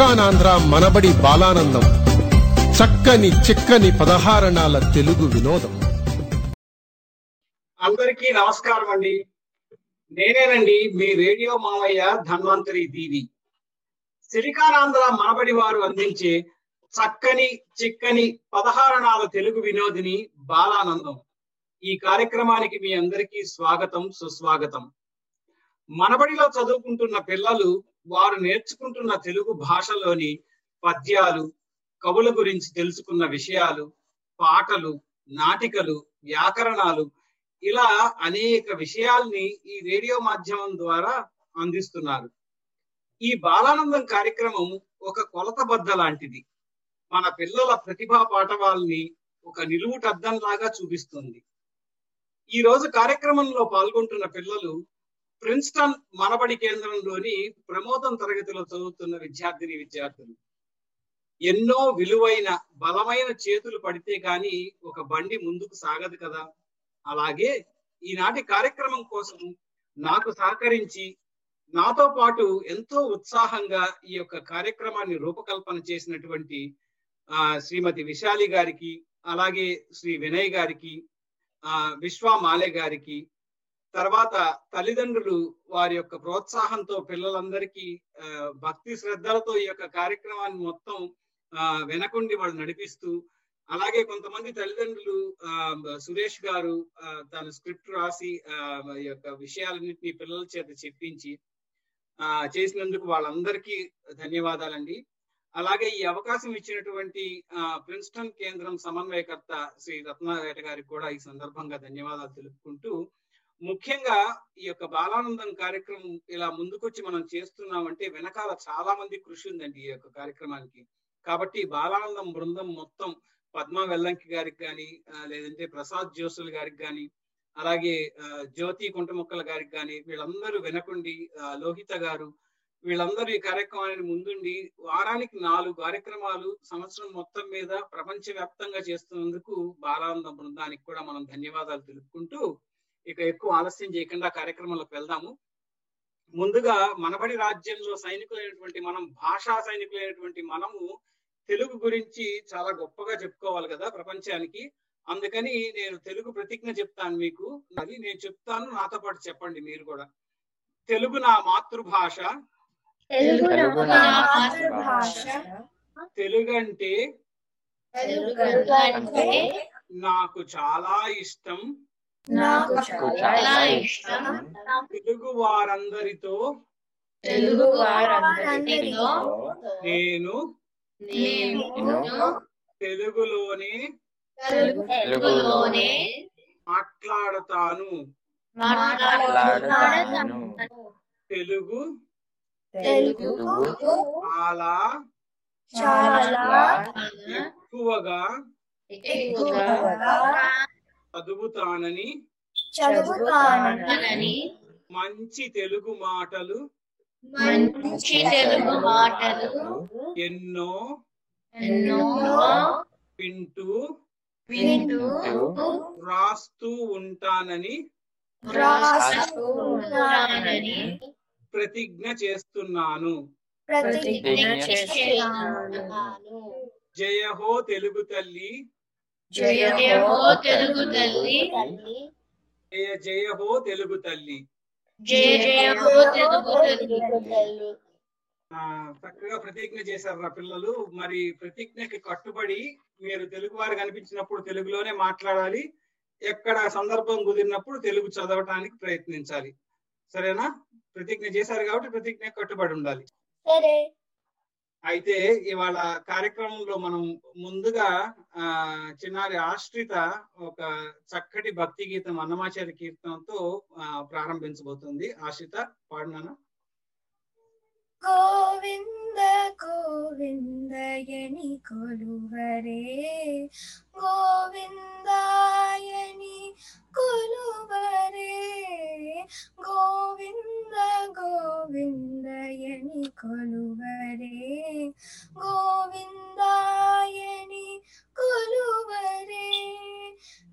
సిలికానాంధ్ర మనబడి బాలానందం. చక్కని చిక్కని పదహారణాల తెలుగు వినోదం. అందరికీ నమస్కారం అండి. నేనేనండి మీ రేడియో మామయ్య ధన్వంతరి దీవి. సిలికానాంధ్ర మనబడి వారు అందించే చక్కని చిక్కని పదహారణాల తెలుగు వినోదిని బాలానందం. ఈ కార్యక్రమానికి మీ అందరికీ స్వాగతం సుస్వాగతం. మనబడిలో చదువుకుంటున్న పిల్లలు వారు నేర్చుకుంటున్న తెలుగు భాషలోని పద్యాలు కవుల గురించి తెలుసుకున్న విషయాలు పాటలు నాటికలు వ్యాకరణాలు ఇలా అనేక విషయాల్ని ఈ రేడియో మాధ్యమం ద్వారా అందిస్తున్నారు. ఈ బాలానందం కార్యక్రమం ఒక కొలతబద్ద లాంటిది. మన పిల్లల ప్రతిభా పాఠవాల్ని ఒక నిలువుటద్దంలాగా చూపిస్తుంది. ఈ రోజు కార్యక్రమంలో పాల్గొంటున్న పిల్లలు ప్రిన్స్టన్ మనబడి కేంద్రంలోని ప్రమోదం తరగతిలో చదువుతున్న విద్యార్థిని విద్యార్థులు. ఎన్నో విలువైన బలమైన చేతులు పడితే గాని ఒక బండి ముందుకు సాగదు కదా. అలాగే ఈనాటి కార్యక్రమం కోసం నాకు సహకరించి నాతో పాటు ఎంతో ఉత్సాహంగా ఈ యొక్క కార్యక్రమాన్ని రూపకల్పన చేసినటువంటి ఆ శ్రీమతి విశాలి గారికి అలాగే శ్రీ వినయ్ గారికి ఆ విశ్వా మాలే గారికి తర్వాత తల్లిదండ్రులు వారి యొక్క ప్రోత్సాహంతో పిల్లలందరికీ భక్తి శ్రద్ధలతో ఈ యొక్క కార్యక్రమాన్ని మొత్తం వెనకుండి వాళ్ళు నడిపిస్తూ అలాగే కొంతమంది తల్లిదండ్రులు సురేష్ గారు తను తన స్క్రిప్ట్ రాసి ఈ యొక్క విషయాలన్నింటినీ పిల్లల చేత చెప్పించి చేసినందుకు వాళ్ళందరికీ ధన్యవాదాలండి. అలాగే ఈ అవకాశం ఇచ్చినటువంటి ప్రిన్స్టన్ కేంద్రం సమన్వయకర్త శ్రీ రత్నావేట గారికి కూడా ఈ సందర్భంగా ధన్యవాదాలు తెలుపుకుంటూ ముఖ్యంగా ఈ యొక్క బాలానందం కార్యక్రమం ఇలా ముందుకొచ్చి మనం చేస్తున్నామంటే వెనకాల చాలా మంది కృషి ఉందండి ఈ యొక్క కార్యక్రమానికి. కాబట్టి బాలానందం బృందం మొత్తం పద్మ వెల్లంకి గారికి కానీ లేదంటే ప్రసాద్ జోసుల్ గారికి కానీ అలాగే జ్యోతి కుంటముక్కల గారికి కానీ వీళ్ళందరూ వెనకుండి లోహిత గారు వీళ్ళందరూ ఈ కార్యక్రమానికి ముందుండి వారానికి నాలుగు కార్యక్రమాలు సంవత్సరం మొత్తం మీద ప్రపంచ వ్యాప్తంగా చేస్తున్నందుకు బాలానందం బృందానికి కూడా మనం ధన్యవాదాలు తెలుపుకుంటూ ఇక ఎక్కువ ఆలస్యం చేయకుండా కార్యక్రమంలోకి వెళ్దాము. ముందుగా మనబడి రాజ్యంలో సైనికులైనటువంటి మనం భాషా సైనికులైనటువంటి మనము తెలుగు గురించి చాలా గొప్పగా చెప్పుకోవాలి కదా ప్రపంచానికి. అందుకని నేను తెలుగు ప్రతిజ్ఞ చెప్తాను మీకు. అది నేను చెప్తాను నాతో పాటు చెప్పండి మీరు కూడా. తెలుగు నా మాతృభాష. తెలుగు తెలుగు నా నా మాతృభాష. తెలుగు అంటే తెలుగు అంటే నాకు చాలా ఇష్టం. తెలుగు వారందరితో తెలుగు వారందరితో నేను నేను తెలుగులోనే తెలుగులోనే మాట్లాడతాను. మాట్లాడుతున్నాను తెలుగు తెలుగు చాలా చాలా ఎక్కువగా ఎక్కువగా చదువుతానని చదువుతానని మంచి తెలుగు మాటలు మంచి తెలుగు మాటలు ఎన్నో ఎన్నో వింటూ వింటూ రాస్తూ ఉంటానని రాస్తూ ఉన్నానని ప్రతిజ్ఞ చేస్తున్నాను. ప్రతిజ్ఞ చేస్తున్నాను. జయ హో తెలుగు తల్లి. జయ హో తెలుగు తల్లి. జయ జయ హో తెలుగు తల్లి. జయ జయ హో తెలుగు తల్లి. ఆ చక్కగా ప్రతిజ్ఞ చేశారు రా పిల్లలు. మరి ప్రతిజ్ఞకి కట్టుబడి మీరు తెలుగు వారు కనిపించినప్పుడు తెలుగులోనే మాట్లాడాలి. ఎక్కడ సందర్భం కుదిరినప్పుడు తెలుగు చదవటానికి ప్రయత్నించాలి. సరేనా? ప్రతిజ్ఞ చేశారు కాబట్టి ప్రతిజ్ఞ కట్టుబడి ఉండాలి. సరే. అయితే ఇవాళ కార్యక్రమంలో మనం ముందుగా ఆ చిన్నారి ఆశ్రిత ఒక చక్కటి భక్తి గీతం అన్నమాచార్య కీర్తనతో ప్రారంభించబోతుంది. ఆశ్రిత పాడినానా Govinda ಗೋವಿಂದಯನಿ ಕೊಲುವರೆ ಗೋವಿಂದಾಯನಿ ಕೊಲುವರೆ Govinda ಗೋವಿಂದಯನಿ ಕೊಲುವರೆ ಗೋವಿಂದಾಯನಿ ಕೊಲುವರೆ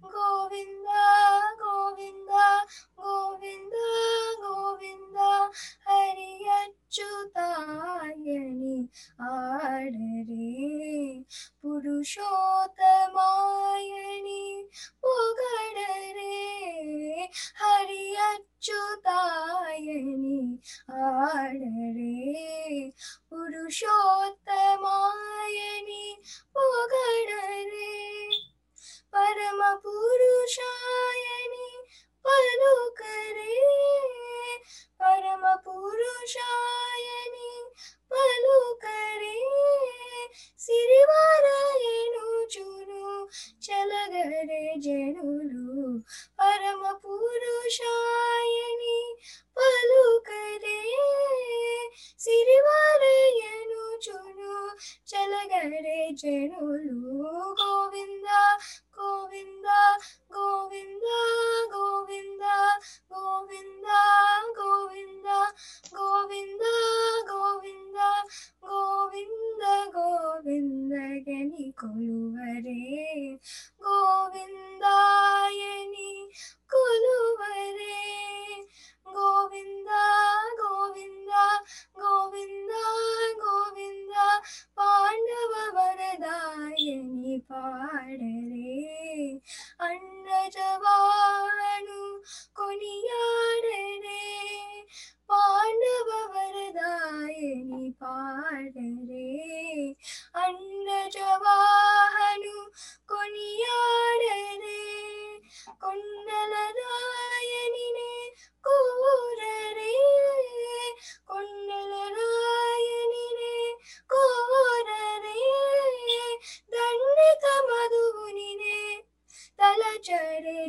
Govinda, Govinda, Govinda, Govinda, Hari Achyutayani Adare, Purushottamayani Pogadare, Hari Achyutayani Adare.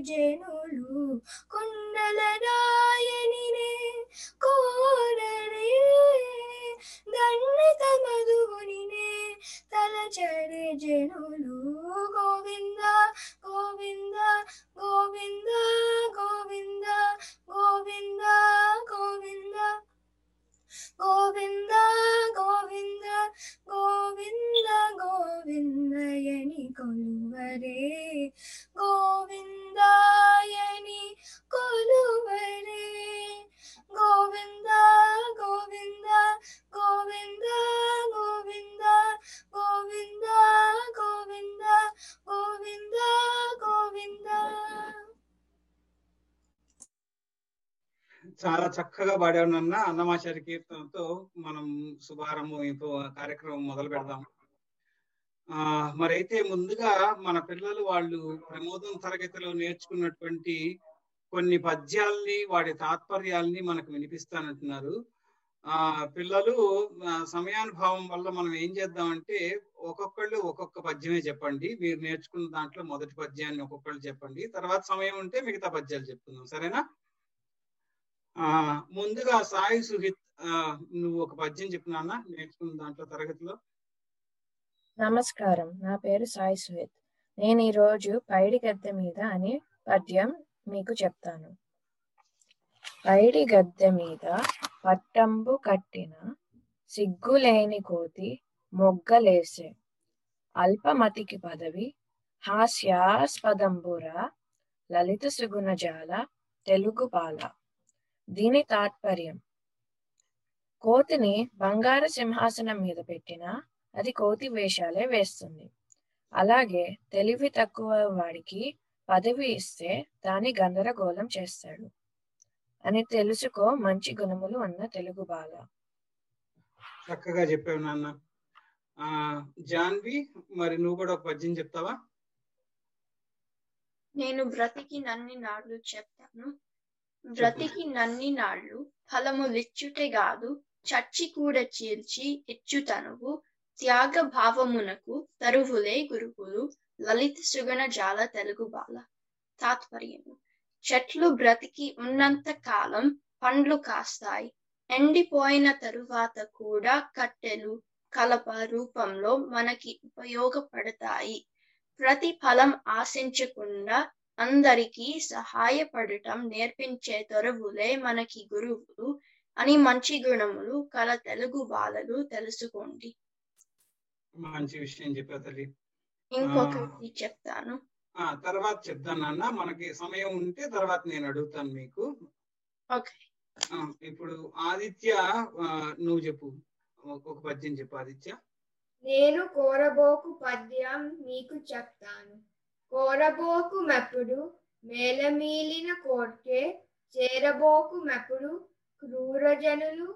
జనులు చక్కగా పాడావు నాన్న అన్నమాచారి కీర్తనతో మనం శుభారంభంతో ఇంకో కార్యక్రమం మొదలు పెడదాం. ఆ మరైతే ముందుగా మన పిల్లలు వాళ్ళు ప్రమోదం తరగతిలో నేర్చుకున్నటువంటి కొన్ని పద్యాల్ని వాటి తాత్పర్యాల్ని మనకు వినిపిస్తానంటున్నారు. ఆ పిల్లలు సమయానుభావం వల్ల మనం ఏం చేద్దామంటే ఒక్కొక్కళ్ళు ఒక్కొక్క పద్యమే చెప్పండి. మీరు నేర్చుకున్న దాంట్లో మొదటి పద్యాన్ని ఒక్కొక్కళ్ళు చెప్పండి. తర్వాత సమయం ఉంటే మిగతా పద్యాలు చెప్పుకుందాం సరేనా? ఆ ముందుగా సాయి సుహిత్ నువ్వు ఒక పద్యం చెప్పు నేర్చుకున్న దాంట్లో తరగతిలో. నమస్కారం. నా పేరు సాయి సుహిత్. నేను ఈరోజు పైడి గద్దె మీద అనే పద్యం మీకు చెప్తాను. పైడి గద్దె మీద పట్టంబు కట్టిన సిగ్గులేని కోతి మొగ్గలేసే. అల్పమతికి పదవి హాస్యాస్పదంబుర లలిత సుగుణజాల తెలుగు పాల. దీని తాత్పర్యం. కోతిని బంగారు సింహాసనం మీద పెట్టినా అది కోతి వేషాలే వేస్తుంది. అలాగే తెలివి తక్కువ వాడికి పదవి ఇస్తే దాన్ని గందరగోళం చేస్తాడు. అని తెలుసుకో మంచి గుణములు అన్న తెలుగు బాల. చక్కగా చెప్పావు నాన్న. ఆ జాన్వి మరి నువ్వు కూడా ఒక పద్యం చెప్తావా? నేను బ్రతికి నన్ని నాళ్ళు చెప్తాను. బ్రతికి నన్ని నాళ్ళు ఫలములిచ్చుటే కాదు చచ్చి కూడా చీల్చి ఇచ్చుతనువు త్యాగ భావమునకు తరువులే గురువులు లలిత సుగణ జాల తెలుగు బాల. తాత్పర్యము. చెట్లు బ్రతికి ఉన్నంత కాలం పండ్లు కాస్తాయి ఎండిపోయిన తరువాత కూడా కట్టెలు కలప రూపంలో మనకి ఉపయోగపడతాయి. ప్రతి ఫలం ఆశించకుండా అందరికీ సహాయపడటం నేర్పించే తరువులే మనకి గురువులు అని మంచి గుణములు కల తెలుగు బాలలు తెలుసుకోండి. మంచి విషయం చెప్పావు తల్లి. ఇంకొకటి చెప్తాను. ఆ తర్వాత చెప్తాను నాన్న. మనకి సమయం ఉంటే తర్వాత నేను అడుగుతాను మీకు. ఓకే. ఇప్పుడు ఆదిత్య నువ్వు చెప్పు. ఒక్కొక్క పద్యం చెప్పు ఆదిత్య. నేను కోరబోకు పద్యం మీకు చెప్తాను. కోరబోకు మెప్పుడు మేలమీలిన కోర్కే చేరబోకు మెప్పుడు క్రూరజనులు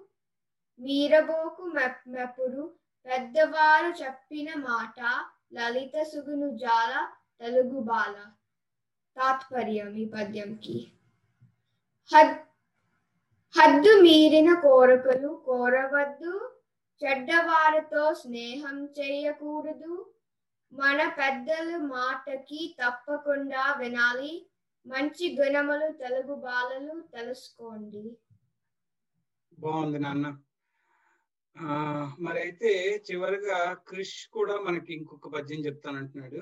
మీరబోకు మెప్పుడు పెద్దవారు చెప్పిన మాట లలిత సుగును జాల తెలుగు బాల. తాత్పర్యం ఈ పద్యంకి. హద్ హద్దు మీరిన కోరికలు కోరవద్దు చెడ్డవారితో స్నేహం చేయకూడదు మన పెద్దల మాటకి తప్పకుండా వినాలి. మంచి గుణములు తెలుగు బాలలు తెలుసుకోండి. బాగుంది నాన్న. ఆ మరి అయితే చివరిగా క్రిష్ కూడా మనకి ఇంకొక పద్యం చెప్తానంటున్నాడు.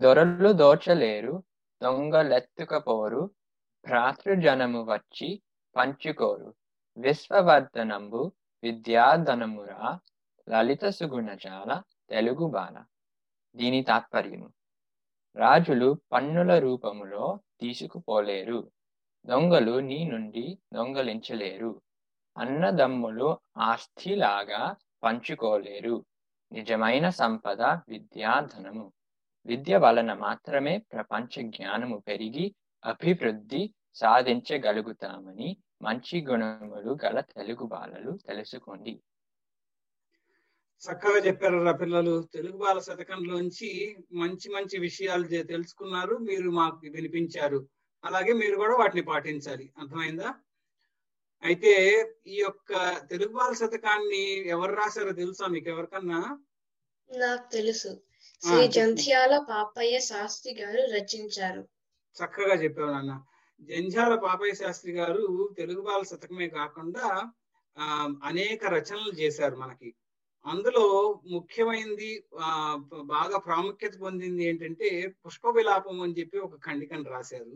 దొరలు దోచలేరు దొంగలెత్తుకపోరు భ్రాతృజనము వచ్చి పంచుకోరు. విశ్వవర్ధనంబు విద్యాధనమురా లలిత సుగుణజాల తెలుగు బాల. దీని తాత్పర్యము. రాజులు పన్నుల రూపములో తీసుకుపోలేరు. దొంగలు నీ నుండి దొంగలించలేరు. అన్నదమ్ములు ఆస్తిలాగా పంచుకోలేరు. నిజమైన సంపద విద్యాధనము. విద్య వలన మాత్రమే ప్రపంచ జ్ఞానము పెరిగి అభివృద్ధి సాధించగలుగుతామని మంచి గుణములు గల తెలుగు బాలలు తెలుసుకోండి. చక్కగా చెప్పారు రా పిల్లలు. తెలుగు బాల శతకంలోంచి మంచి మంచి విషయాలు తెలుసుకున్నారు. మీరు మాకు వినిపించారు. అలాగే మీరు కూడా వాటిని పాటించాలి. అర్థమైందా? అయితే ఈ యొక్క తెలుగు బాల శతకాన్ని ఎవరు రాశారో తెలుసా మీకు ఎవరికన్నా? నాకు తెలుసు. శ్రీ. జంధ్యాల పాపయ్య శాస్త్రి గారు రచించారు. చక్కగా చెప్పావు నాన్న. జంజాల పాపయ్య శాస్త్రి గారు తెలుగు బాల శతకమే కాకుండా ఆ అనేక రచనలు చేశారు మనకి. అందులో ముఖ్యమైనది ఆ బాగా ప్రాముఖ్యత పొందింది ఏంటంటే పుష్ప విలాపం అని చెప్పి ఒక ఖండికను రాశారు.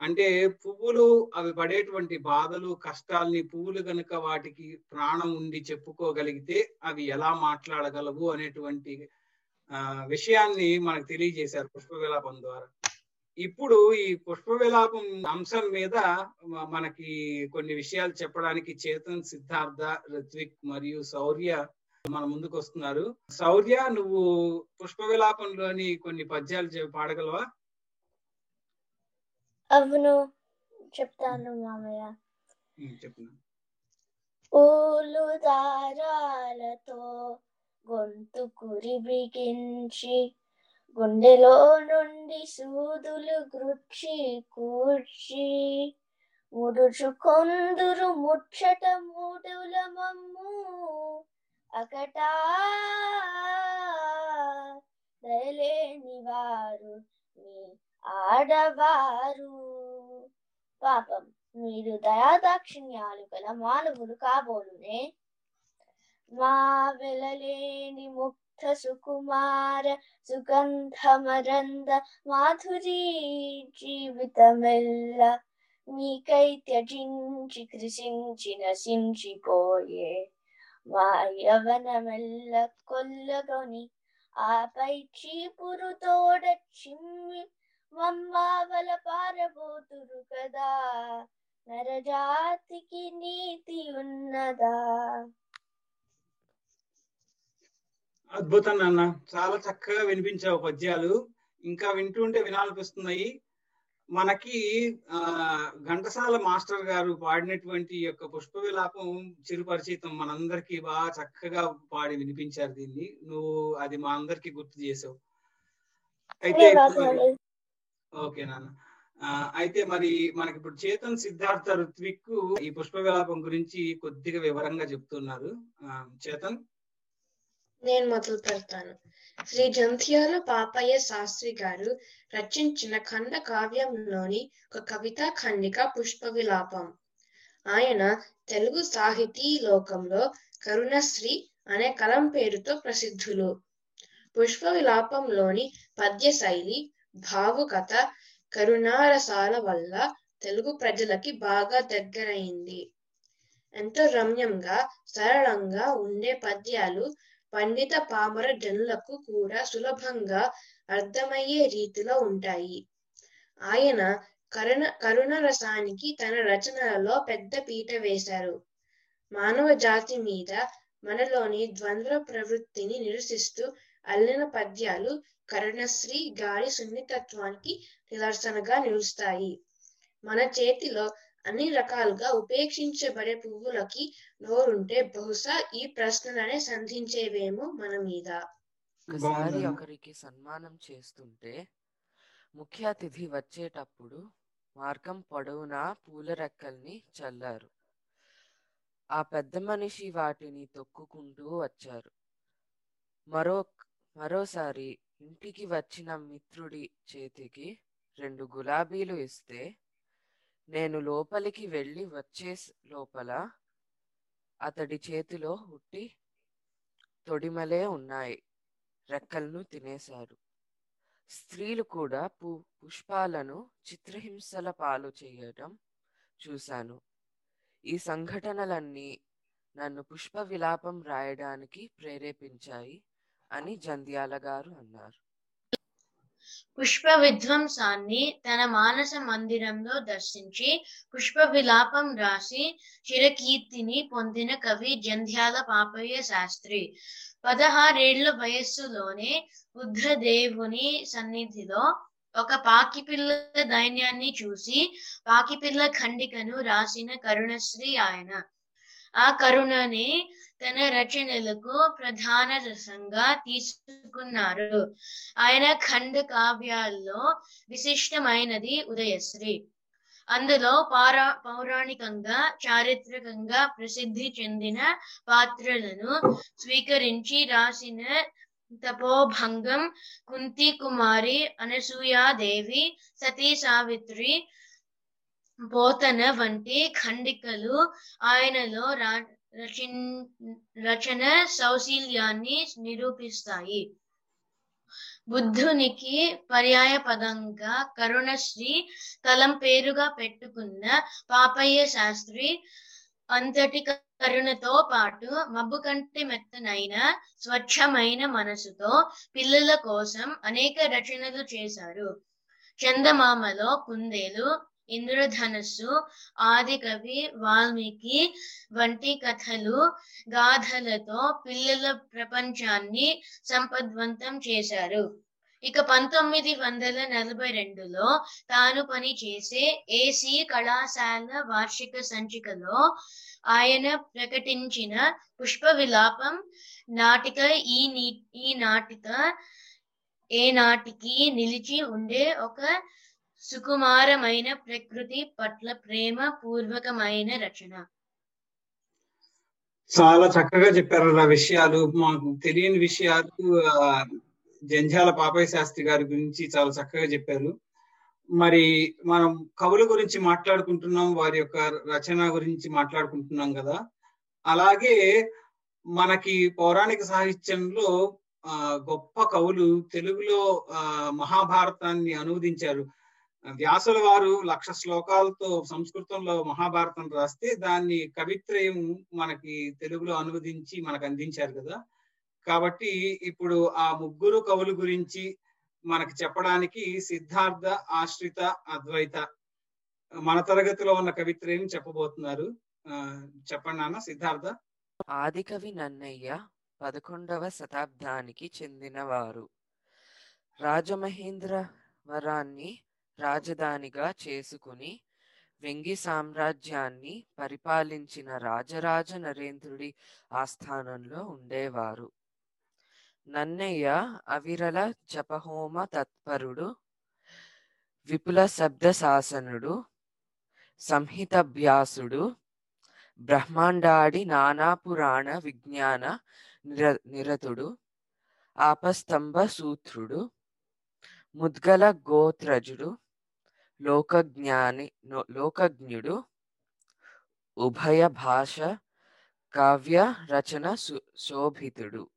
అంటే పువ్వులు అవి పడేటువంటి బాధలు కష్టాల్ని పువ్వులు గనుక వాటికి ప్రాణం ఉండి చెప్పుకోగలిగితే అవి ఎలా మాట్లాడగలవు అనేటువంటి ఆ విషయాన్ని మనకు తెలియజేశారు పుష్ప విలాపం ద్వారా. ఇప్పుడు ఈ పుష్ప విలాపం అంశం మీద మనకి కొన్ని విషయాలు చెప్పడానికి చేతన్ సిద్ధార్థ రిత్విక్ మరియు శౌర్య మన ముందుకు వస్తున్నారు. శౌర్య నువ్వు పుష్ప విలాపంలోని కొన్ని పద్యాలు పాడగలవా? అవును చెప్తాను మామయ్య. ఉమ్, చెప్పు నాన్న. పూలు దారాలతో గొంతు కురి బిగించి గుండెలో నుండి సూదులు గుచ్చి కూర్చి ముడుచుకొందురు ముచ్చట మూడుల మమ్ము అకటా దయలేని వారు మీ ఆడవారు. పాపం మీరు దయాదాక్షిణ్యాలు గల మానవులు కాబోలునే మా వెలలేని ముక్త సుకుమార సుగంధమరంద మాధురీ జీవితమెల్ల మీకై త్యజించి కృషించి నశించిపోయే మా యవనమెల్ల కొల్లగొని ఆపై చీపురు తోడ చిమ్మి మమ్మావల పారబోతురు కదా నరజాతికి నీతి ఉన్నదా అద్భుతం నాన్న చాలా చక్కగా వినిపించావు పద్యాలు. ఇంకా వింటుంటే వినాలనిపిస్తున్నాయి మనకి ఆ ఘంటసాల మాస్టర్ గారు పాడినటువంటి యొక్క పుష్ప విలాపం చిరుపరిచితం మనందరికీ బాగా చక్కగా పాడి వినిపించారు దీన్ని. నువ్వు అది మా అందరికి గుర్తు చేసావు. అయితే ఓకే నాన్న. ఆ, అయితే మరి మనకి ఇప్పుడు చేతన్ సిద్ధార్థ ఋత్విక్ ఈ పుష్ప విలాపం గురించి కొద్దిగా వివరంగా చెప్తున్నారు. చేతన్? నేను మొదలు పెడతాను. శ్రీ జంధ్యాల పాపయ్య శాస్త్రి గారు రచించిన ఖండ కావ్యంలోని ఒక కవితా ఖండిక పుష్ప విలాపం ఆయన తెలుగు సాహితీ లోకంలో కరుణశ్రీ అనే కలం పేరుతో ప్రసిద్ధులు. పుష్ప విలాపంలోని పద్య శైలి భావుకత కరుణారసాల వల్ల తెలుగు ప్రజలకి బాగా దగ్గరైంది. ఎంతో రమ్యంగా సరళంగా ఉండే పద్యాలు పండిత పామర జనులకు కూడా సులభంగా అర్థమయ్యే రీతిలో ఉంటాయి. ఆయన కరుణ కరుణ రసానికి తన రచనలలో పెద్ద పీట వేశారు. మానవ జాతి మీద మనలోని ద్వంద్వ ప్రవృత్తిని నిరసిస్తూ అల్లిన పద్యాలు కరుణశ్రీ గారి సున్నితత్వానికి నిదర్శనగా నిలుస్తాయి. మన చేతిలో అన్ని రకాలుగా ఉపేక్షించబడే పువ్వులకి నోరుంటే బహుశా ఈ ప్రశ్నలనే సంధించేవేమో మన మీద. ఒకసారి ఒకరికి సన్మానం చేస్తుంటే ముఖ్య అతిథి వచ్చేటప్పుడు మార్గం పొడవునా పూల రెక్కల్ని చల్లారు. ఆ పెద్ద మనిషి వాటిని తొక్కుకుంటూ వచ్చారు. మరో మరోసారి ఇంటికి వచ్చిన మిత్రుడి చేతికి రెండు గులాబీలు ఇస్తే నేను లోపలికి వెళ్ళి వచ్చే లోపల అతడి చేతిలో ఉట్టి తొడిమలే ఉన్నాయి. రెక్కలను తినేశారు. స్త్రీలు కూడా పు పుష్పాలను చిత్రహింసల పాలు చేయడం చూశాను. ఈ సంఘటనలన్నీ నన్ను పుష్ప విలాపం రాయడానికి ప్రేరేపించాయి అని జంధ్యాల గారు అన్నారు. పుష్ప విధ్వంసాన్ని తన మానస మందిరంలో దర్శించి పుష్ప విలాపం రాసి చిరకీర్తిని పొందిన కవి జంధ్యాల పాపయ్య శాస్త్రి. పదహారేళ్ళ వయస్సులోనే బుద్ధదేవుని సన్నిధిలో ఒక పాకిపిల్ల దైన్యాన్ని చూసి పాకిపిల్ల ఖండికను రాసిన కరుణశ్రీ ఆయన. ఆ కరుణని తన రచనలకు ప్రధాన రసంగా తీసుకున్నారు. ఆయన ఖండ కావ్యాల్లో విశిష్టమైనది ఉదయశ్రీ. అందులో పారా పౌరాణికంగా చారిత్రకంగా ప్రసిద్ధి చెందిన పాత్రలను స్వీకరించి రాసిన తపోభంగం కుంతి కుమారి అనసూయాదేవి సతీ సావిత్రి పోతన వంటి ఖండికలు ఆయనలో రా రచన సౌశీల్యాన్ని నిరూపిస్తాయి. బుద్ధునికి పర్యాయ పదంగా కరుణశ్రీ కలం పేరుగా పెట్టుకున్న పాపయ్య శాస్త్రి అంతటి కరుణతో పాటు మబ్బు కంటే మెత్తనైన స్వచ్ఛమైన మనసుతో పిల్లల కోసం అనేక రచనలు చేశారు. చందమామలో కుందేలు ఇంద్రధనుస్సు ఆది కవి వాల్మీకి వంటి కథలు గాథలతో పిల్లల ప్రపంచాన్ని సంపద్వంతం చేశారు. ఇక పంతొమ్మిది వందల నలభై రెండులో తాను పనిచేసే ఏసీ కళాశాల వార్షిక సంచికలో ఆయన ప్రకటించిన పుష్ప విలాపం నాటిక ఈ నీ ఈ నాటిక ఏ నాటికి నిలిచి ఉండే ఒక సుకుమారమైన ప్రకృతి పట్ల ప్రేమ పూర్వకమైన రచన. చాలా చక్కగా చెప్పారు ఆ విషయాలు. మాకు తెలియని విషయాలు జంజాల పాపయ్య శాస్త్రి గారి గురించి చాలా చక్కగా చెప్పారు. మరి మనం కవుల గురించి మాట్లాడుకుంటున్నాం వారి యొక్క రచన గురించి మాట్లాడుకుంటున్నాం కదా. అలాగే మనకి పౌరాణిక సాహిత్యంలో ఆ గొప్ప కవులు తెలుగులో ఆ మహాభారతాన్ని అనువదించారు. వ్యాసుల వారు లక్ష శ్లోకాలతో సంస్కృతంలో మహాభారతం రాస్తే దాన్ని కవిత్రయం మనకి తెలుగులో అనువదించి మనకు అందించారు కదా. కాబట్టి ఇప్పుడు ఆ ముగ్గురు కవుల గురించి మనకి చెప్పడానికి సిద్ధార్థ ఆశ్రిత అద్వైత మన తరగతిలో ఉన్న కవిత్రయం చెప్పబోతున్నారు. ఆ, చెప్పండి నాన్న సిద్ధార్థ. ఆదికవి నన్నయ్య పదకొండవ శతాబ్దానికి చెందినవారు. రాజమహేంద్ర వరాన్ని రాజధానిగా చేసుకుని వెంగి సామ్రాజ్యాన్ని పరిపాలించిన రాజరాజ నరేంద్రుడి ఆస్థానంలో ఉండేవారు. నన్నయ్య అవిరల జపహోమ తత్పరుడు విపుల శబ్ద శాసనుడు సంహితభ్యాసుడు బ్రహ్మాండాడి నానాపురాణ విజ్ఞాన నిర నిరతుడు ఆపస్తంభ సూత్రుడు ముద్గల గోత్రజుడు లోకజ్ఞాని లోకజ్ఞుడు ఉభయ భాష కావ్య రచన సు- శోభితుడు.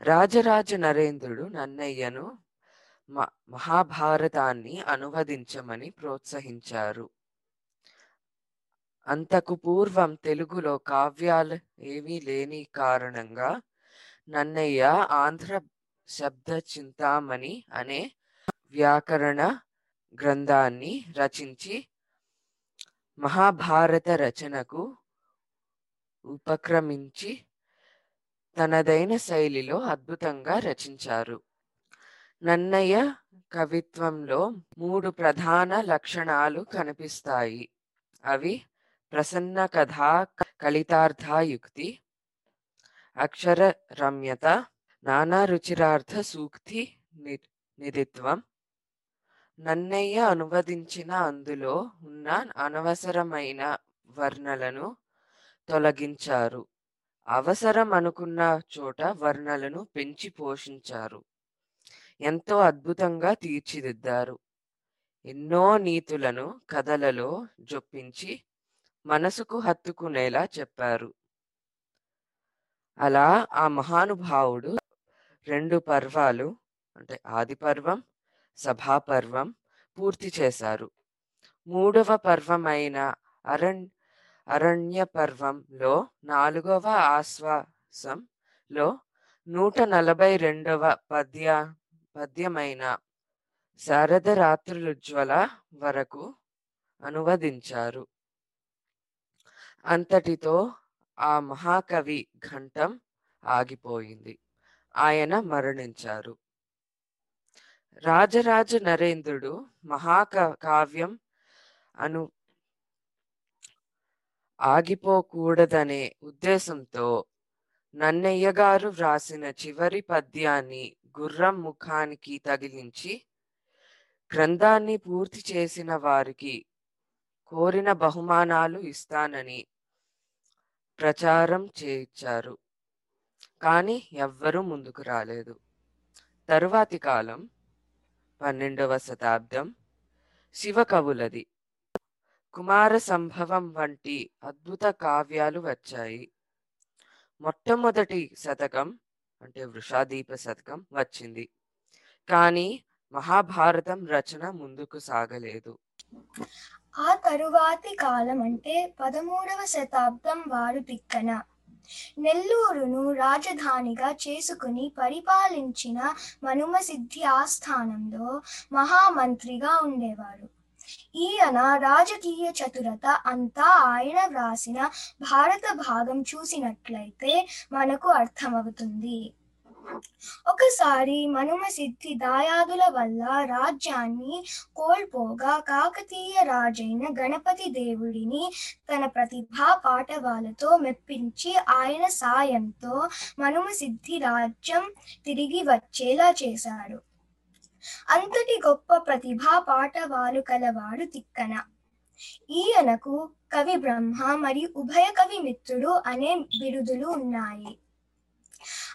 రాజరాజ నరేంద్రుడు నన్నయ్యను మ- మహాభారతాన్ని అనువదించమని ప్రోత్సహించారు. అంతకు పూర్వం తెలుగులో కావ్యాలు ఏమీ లేని కారణంగా నన్నయ్య ఆంధ్ర శబ్ద చింతామణి అనే వ్యాకరణ గ్రంథాన్ని రచించి మహాభారత రచనకు ఉపక్రమించి తనదైన శైలిలో అద్భుతంగా రచించారు. నన్నయ్య కవిత్వంలో మూడు ప్రధాన లక్షణాలు కనిపిస్తాయి. అవి ప్రసన్న కథా కలితార్థయుక్తి అక్షర రమ్యత నానా రుచిరార్థ సూక్తి ని- నిధిత్వం నన్నయ్య అనువదించిన అందులో ఉన్న అనవసరమైన వర్ణలను తొలగించారు. అవసరం అనుకున్న చోట వర్ణలను పెంచి పోషించారు. ఎంతో అద్భుతంగా తీర్చిదిద్దారు. ఎన్నో నీతులను కథలలో జొప్పించి మనసుకు హత్తుకునేలా చెప్పారు. అలా ఆ మహానుభావుడు రెండు పర్వాలు అంటే ఆది పర్వం సభాపర్వం పూర్తి చేశారు. మూడవ పర్వమైన అరణ్ అరణ్య పర్వంలో నాలుగవ ఆశ్వాసంలో నూట నలభై రెండవ పద్య పద్యమైన శారద రాత్రులుజ్వల వరకు అనువదించారు. అంతటితో ఆ మహాకవి ఘంటం ఆగిపోయింది. ఆయన మరణించారు. రాజరాజ నరేంద్రుడు మహాక కావ్యం అను ఆగిపోకూడదనే ఉద్దేశంతో నన్నయ్య గారు వ్రాసిన చివరి పద్యాన్ని గుర్రం ముఖానికి తగిలించి గ్రంథాన్ని పూర్తి చేసిన వారికి కోరిన బహుమానాలు ఇస్తానని ప్రచారం చేయించారు. కానీ ఎవ్వరూ ముందుకు రాలేదు. తరువాతి కాలం పన్నెండవ శతాబ్దం. శివకవులది కుమార సంభవం వంటి అద్భుత కావ్యాలు వచ్చాయి. మొట్టమొదటి శతకం అంటే వృషాదీప శతకం వచ్చింది. కానీ మహాభారతం రచన ముందుకు సాగలేదు. ఆ తరువాతి కాలం అంటే పదమూడవ శతాబ్దం వారు తిక్కన. నెల్లూరును రాజధానిగా చేసుకుని పరిపాలించిన మనుమసిద్ధి ఆస్థానంలో మహామంత్రిగా ఉండేవారు. ఈయన రాజకీయ చతురత అంతా ఆయన వ్రాసిన భారత భాగం చూసినట్లయితే మనకు అర్థమవుతుంది. ఒకసారి మనుమ సిద్ధి దాయాదుల వల్ల రాజ్యాన్ని కోల్పోగా కాకతీయ రాజైన గణపతి దేవుడిని తన ప్రతిభా పాఠవాలతో మెప్పించి ఆయన సాయంతో మనుమ సిద్ధి రాజ్యం తిరిగి వచ్చేలా చేశాడు. అంతటి గొప్ప ప్రతిభా పాఠవాలు కలవాడు తిక్కన. ఈయనకు కవి బ్రహ్మ మరియు ఉభయ కవి మిత్రుడు అనే బిరుదులు ఉన్నాయి.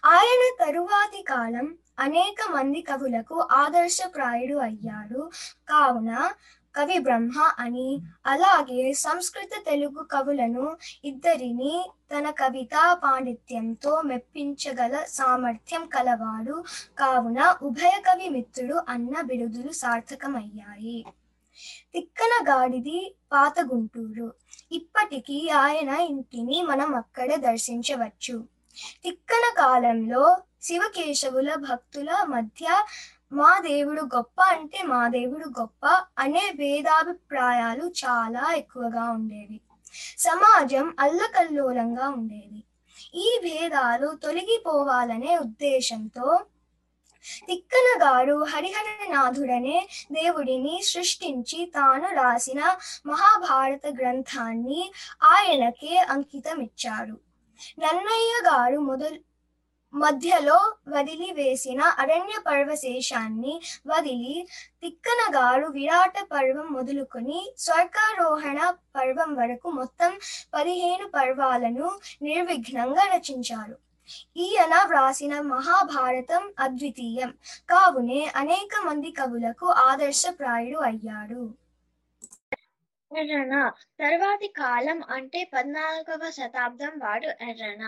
ఆయన తరువాతి కాలం అనేక మంది కవులకు ఆదర్శప్రాయుడు అయ్యాడు. కావున కవి బ్రహ్మ అని అలాగే సంస్కృత తెలుగు కవులను ఇద్దరిని తన కవితా పాండిత్యంతో మెప్పించగల సామర్థ్యం కలవాడు. కావున ఉభయ కవి మిత్రుడు అన్న బిరుదులు సార్థకమయ్యాయి. తిక్కన గాడిది పాత గుంటూరు. ఇప్పటికీ ఆయన ఇంటిని మనం అక్కడ దర్శించవచ్చు. తిక్కన కాలంలో శివకేశవుల భక్తుల మధ్య మా దేవుడు గొప్ప అంటే మా దేవుడు గొప్ప అనే భేదాభిప్రాయాలు చాలా ఎక్కువగా ఉండేవి. సమాజం అల్లకల్లోలంగా ఉండేది. ఈ భేదాలు తొలగిపోవాలనే ఉద్దేశంతో తిక్కన గారు హరిహరనాథుడనే దేవుడిని సృష్టించి తాను రాసిన మహాభారత గ్రంథాన్ని ఆయనకే అంకితమిచ్చాడు. నన్నయ్య గారు మొదలు మధ్యలో వదిలి వేసిన అరణ్య పర్వశేషాన్ని వదిలి తిక్కన గారు విరాట పర్వం మొదలుకొని స్వర్గారోహణ పర్వం వరకు మొత్తం పదిహేను పర్వాలను నిర్విఘ్నంగా రచించారు. ఈయన వ్రాసిన మహాభారతం అద్వితీయం. కావునే అనేక మంది కవులకు ఆదర్శప్రాయుడు అయ్యాడు. ఎర్రన. తర్వాతి కాలం అంటే పద్నాలుగవ శతాబ్దం వాడు ఎర్రన.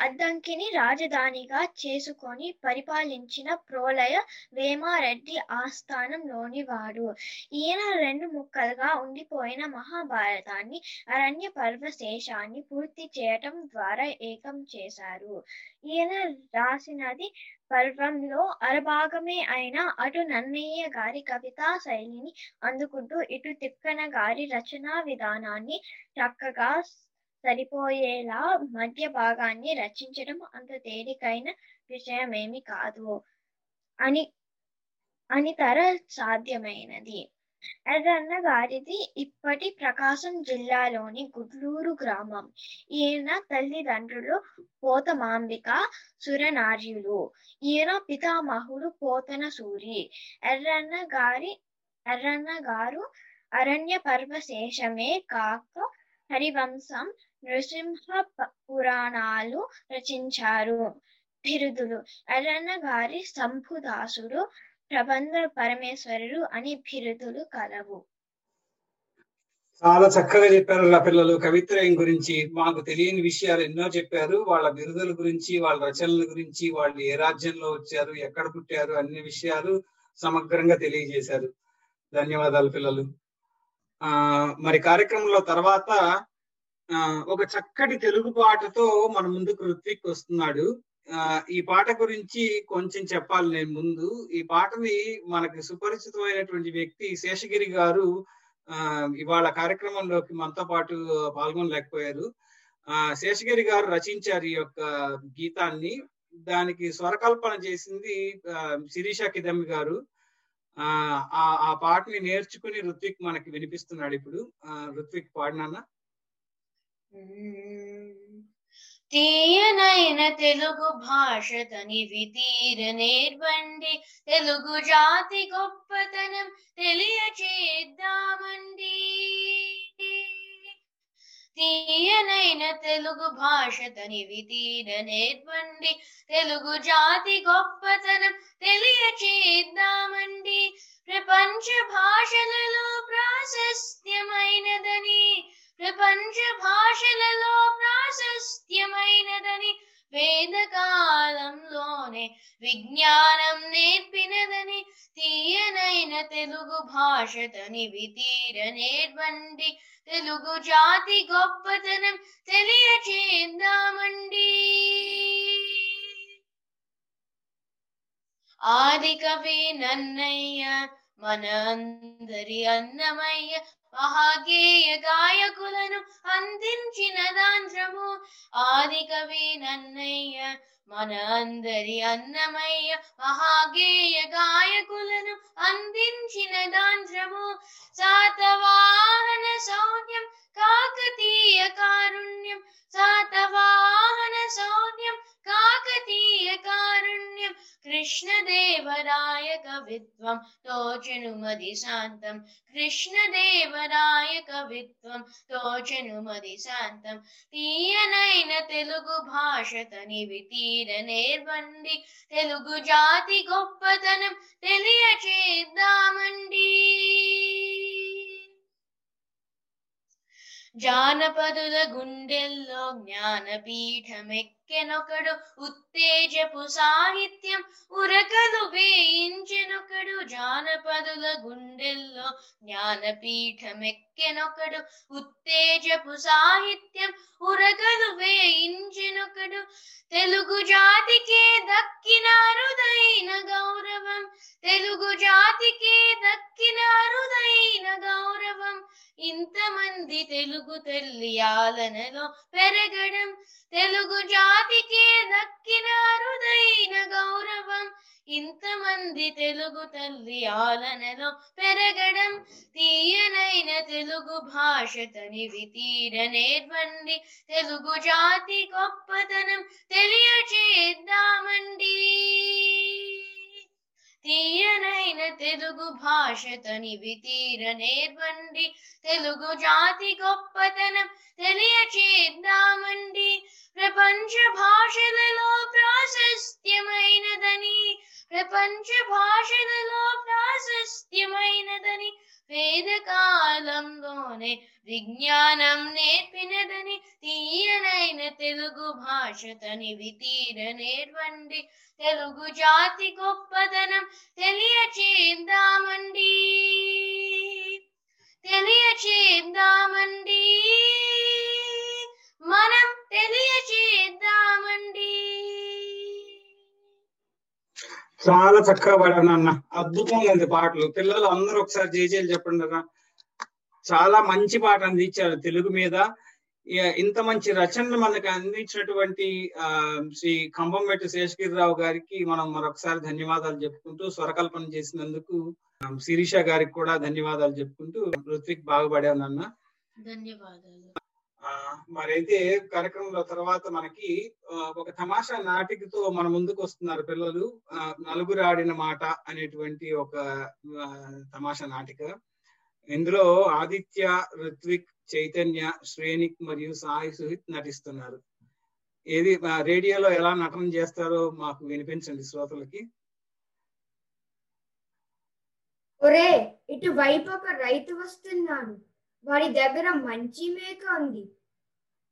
అద్దంకిని రాజధానిగా చేసుకొని పరిపాలించిన ప్రోలయ వేమారెడ్డి ఆస్థానంలోని వాడు. ఈయన రెండు ముక్కలుగా ఉండిపోయిన మహాభారతాన్ని అరణ్య పర్వశేషాన్ని పూర్తి చేయటం ద్వారా ఏకం చేశారు. ఈయన రాసినది పర్వంలో అరభాగమే అయిన అటు నన్నయ్య గారి కవితా శైలిని అందుకుంటూ ఇటు తిక్కన గారి రచనా విధానాన్ని చక్కగా సరిపోయేలా మధ్య భాగాన్ని రచించడం అంత తేలికైన విషయమేమి కాదు. అని అనితర సాధ్యమైనది. ఎర్రన్న గారిది ఇప్పటి ప్రకాశం జిల్లాలోని గుడ్లూరు గ్రామం. ఈయన తల్లిదండ్రులు పోతమాంబిక సురనార్యులు. ఈయన పితామహుడు పోతన సూరి ఎర్రన్న గారి ఎర్రన్న గారు అరణ్య పర్వశేషమే కాక హరివంశం నృసింహ పురాణాలు రచించారు. బిరుదులు ఎర్రన్న గారి సంభుదాసుడు ప్రబంధ పరమేశ్వరుడు అని బిరుదులు కలవు. చాలా చక్కగా చెప్పారు నా పిల్లలు. కవిత్రయం గురించి మాకు తెలియని విషయాలు ఎన్నో చెప్పారు. వాళ్ళ బిరుదుల గురించి వాళ్ళ రచనల గురించి వాళ్ళు ఏ రాజ్యంలో వచ్చారు ఎక్కడ పుట్టారు అన్ని విషయాలు సమగ్రంగా తెలియజేశారు. ధన్యవాదాలు పిల్లలు. ఆ మరి కార్యక్రమంలో తర్వాత ఒక చక్కటి తెలుగు పాటతో మన ముందుకు ఋత్విక్ వస్తున్నాడు. ఈ పాట గురించి కొంచెం చెప్పాలి నేను ముందు. ఈ పాటని మనకి సుపరిచితమైనటువంటి వ్యక్తి శేషగిరి గారు ఇవాళ కార్యక్రమంలోకి మనతో పాటు పాల్గొనలేకపోయారు. ఆ శేషగిరి గారు రచించారు ఈ యొక్క గీతాన్ని. దానికి స్వరకల్పన చేసింది శిరీష కిదమ్మి గారు. ఆ ఆ- పాటని నేర్చుకుని ఋత్విక్ మనకి వినిపిస్తున్నాడు ఇప్పుడు. ఋత్విక్ పాడినానా? తీయనైన తెలుగు భాష వితీర తీర నేర్వండి తెలుగు జాతి గొప్పతనం తెలియచేద్దామండి. తీయనైన తెలుగు భాష తని వితీర నేర్వండి తెలుగు జాతి గొప్పతనం తెలియచేద్దామండి. ప్రపంచ భాషలలో ప్రాశస్త్యమైనదని ప్రపంచ భాషలలో ప్రాశస్త్యమైనదని వేదకాలంలోనే విజ్ఞానం నేర్పినదని తీయనైన తెలుగు భాష తనివి నేర్వండి. తెలుగు జాతి గొప్పతనం తెలియచేద్దామండి. ఆది కవి నన్నయ్య మన అందరి అన్నమయ్య మహాగేయ గాయకులను అందించిన దాంధ్రము ఆది కవి నన్నయ్య మన అందరి అన్నమయ్య మహాగేయ గాయకులను అందించిన దాంధ్రము శాతవాహన సౌన్యం కాకతీయ కారుణ్యం శాతవాహన సౌన్యం కాకతీయ కారుణ్యం కృష్ణదేవరాయ కవిత్వం తోచనుమది శాంతం కృష్ణదేవరాయ కవిత్వం తోచనుమది శాంతం. తీయనైన తెలుగు భాష తనివి తీర నేర్వండి తెలుగు జాతి గొప్పతనం తెలియచేద్దామండి. జానపదుల గుండెల్లో జ్ఞానపీఠమెక్కెనొకడు ఉత్తేజపు సాహిత్యం ఉరకలు వేయించెనొకడు జానపదుల గుండెల్లో జ్ఞానపీఠమెక్కెనొకడు ఉత్తేజపు సాహిత్యం ఉరకలు వేయించెనొకడు తెలుగు జాతికే దక్కిన అరుదైన గౌరవం తెలుగు జాతికే దక్కిన అరుదైన గౌరవం ఇంతమంది తెలుగు తల్లి ఆలనలో పెరగడం తెలుగు జాతికే దక్కిన అరుదైన గౌరవం. ఇంతమంది తెలుగు తల్లి ఆలనలో పెరగడం. తీయనైన తెలుగు భాష తనివి తీర నేర్వండి. తెలుగు జాతి గొప్పతనం తెలియచేద్దామండి. తీయనైన తెలుగు భాష తని తీర నేర్వండి. తెలుగు జాతి గొప్పతనం తెలియచేద్దామండి. ప్రపంచ భాషలలో ప్రాశస్త్యమైనదని ప్రపంచ భాషలలో ప్రాశస్త్యమైనదని వేదకాలంలోనే విజ్ఞానం నేర్పినదని తీయనైన తెలుగు భాష తనివి తీర నేర్వండి. తెలుగు జాతి గొప్పదనం తెలియచేద్దామండి. తెలియచేద్దామండి. మనం తెలియచేద్దామండి. చాలా చక్కగా పాడాను అన్న అద్భుతంగా ఉంది పాటలు. పిల్లలు అందరూ ఒకసారి జేజేలు చెప్పండి అన్న చాలా మంచి పాట అందించారు తెలుగు మీద. ఇంత మంచి రచనలు మనకు అందించినటువంటి ఆ, శ్రీ కంబంమెట్టు శేషగిరిరావు గారికి మనం మరొకసారి ధన్యవాదాలు చెప్పుకుంటూ స్వరకల్పన చేసినందుకు శిరీష గారికి కూడా ధన్యవాదాలు చెప్పుకుంటూ ఋత్విక్ బాగుపడావు ధన్యవాదాలు. మరైతే కార్యక్రమంలో తర్వాత మనకి ఒక తమాషా నాటికతో మన ముందుకు వస్తున్నారు పిల్లలు. నలుగురు ఆడిన మాట అనేటువంటి ఒక తమాషా నాటిక. ఇందులో ఆదిత్య ఋత్విక్ చైతన్య శ్రేణిక్ మరియు సాయి సుహిత్ నటిస్తున్నారు. ఏది రేడియోలో ఎలా నటన చేస్తారో మాకు వినిపించండి శ్రోతలకి. ఒరే ఇటు వైపు ఒక రైతు వస్తున్నాడు. వాడి దగ్గర మంచి మేక ఉంది.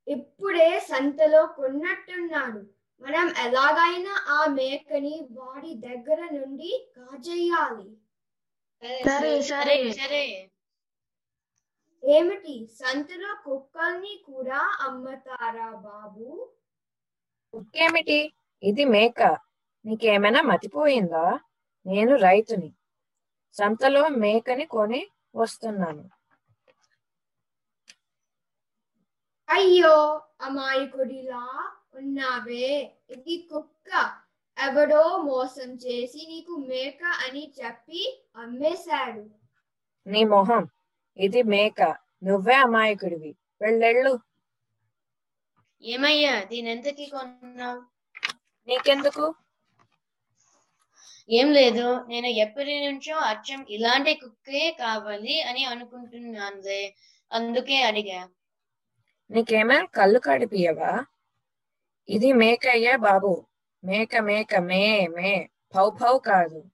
ఇప్పుడే సంతలో కొన్నట్టున్నాడు. మనం ఎలాగైనా ఆ మేకని వాడి దగ్గర నుండి కాజేయాలి. సరే సరే. సరే. ఏమిటి? సంతలో కుక్కల్ని కూడా అమ్మతారా బాబు? ఇంకేమిటి ఇది మేక. నీకేమైనా మతిపోయిందా? నేను రైతుని. సంతలో మేకని కొని వస్తున్నాను. అయ్యో అమాయకుడిలా ఉన్నావే. ఇది కుక్క. ఎవడో మోసం చేసి నీకు మేక అని చెప్పి అమ్మేశాడు. నీ మొహం. ఇది మేక. నువ్వే అమాయకుడివి. వెళ్ళెళ్ళు. ఏమయ్యా దీని ఎంతకి కొన్నావు? నీకెందుకు? ఏం లేదు. నేను ఎప్పటి నుంచో అచ్చం ఇలాంటి కుక్కే కావాలి అని అనుకుంటున్నానులే. అందుకే అడిగా. నీకేమైనా కళ్ళు కడిపియవా ఇది మేకయ్యా బాబు. మేక మేక మే మే. పౌ పౌ కాదు.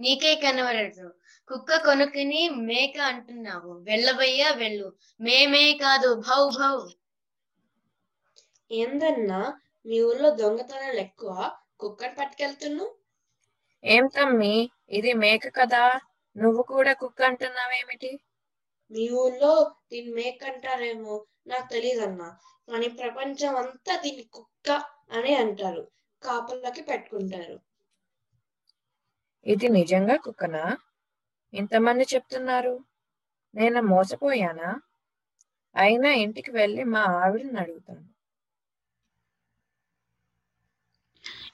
నీకే కనబడదు. కుక్క కొనుక్కుని మేక అంటున్నావు. వెళ్ళబయ్యా వెళ్ళు. మేమే కాదు భౌ భౌ ఏందన్నా? మీ ఊర్లో దొంగతనాలు ఎక్కువ. కుక్కని పట్టుకెళ్తున్నావు. ఏం తమ్మి? ఇది మేక కదా. నువ్వు కూడా కుక్క అంటున్నావేమిటి? మీ ఊర్లో దీన్ని మేక అంటారేమో. నాకు తెలియదన్నా కానీ ప్రపంచం అంతా దీన్ని కుక్క అని అంటారు. కాపలకి పెట్టుకుంటారు. ఇది నిజంగా కుక్కనా? ఇంతమంది చెప్తున్నారు. నేను మోసపోయానా? అయినా ఇంటికి వెళ్ళి మా ఆవిడని అడుగుతాను.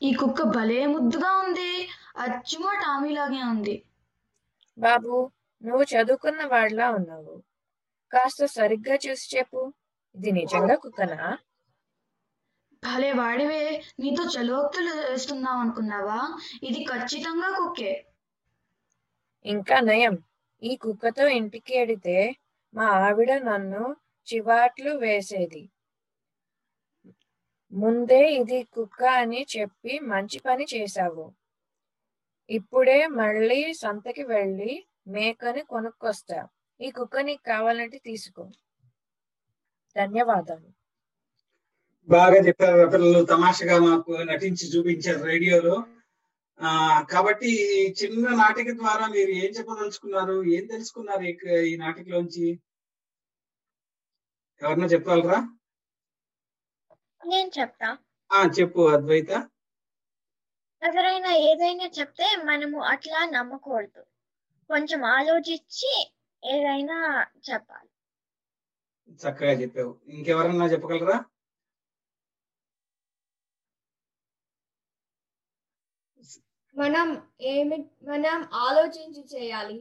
ఈ కుక్క భలే ముద్దుగా ఉంది. అచ్చుమో టామీలాగే ఉంది. బాబు నువ్వు చదువుకున్న వాడిలా ఉన్నావు. కాస్త సరిగ్గా చూసి చెప్పు. ఇది నిజంగా కుక్కనా? భలే వాడివే. నీతో చలోక్తులు వేస్తున్నావు అనుకున్నావా? ఇది ఖచ్చితంగా కుక్కే. ఇంకా నయం. ఈ కుక్కతో ఇంటికి ఎడితే మా ఆవిడ నన్ను చివాట్లు వేసేది. ముందే ఇది కుక్క అని చెప్పి మంచి పని చేశావు. ఇప్పుడే మళ్ళీ సంతకి వెళ్ళి మేకని కొనుక్కొస్తా. ఈ కుక్క నీకు కావాలంటే తీసుకో. ధన్యవాదాలు. బాగా చెప్పారు పిల్లలు తమాషగా మాకు నటించి చూపించారు రేడియోలో. ఆ కాబట్టి ఈ చిన్న నాటిక ద్వారా మీరు ఏం చెప్పదలుచుకున్నారు ఏం తెలుసుకున్నారు ఈ- ఈ నాటికలోంచి? ఎవరన్నా చెప్పగలరా? నేను చెప్తా. ఆ చెప్పు అద్వైత. ఎవరైనా ఏదైనా చెప్తే మనము అట్లా నమ్మకూడదు. కొంచెం ఆలోచించి ఏదైనా చెప్పాలి. చక్కగా చెప్పావు. ఇంకెవరన్నా చెప్పగలరా? మనం ఏమి మనం ఆలోచించి చేయాలి.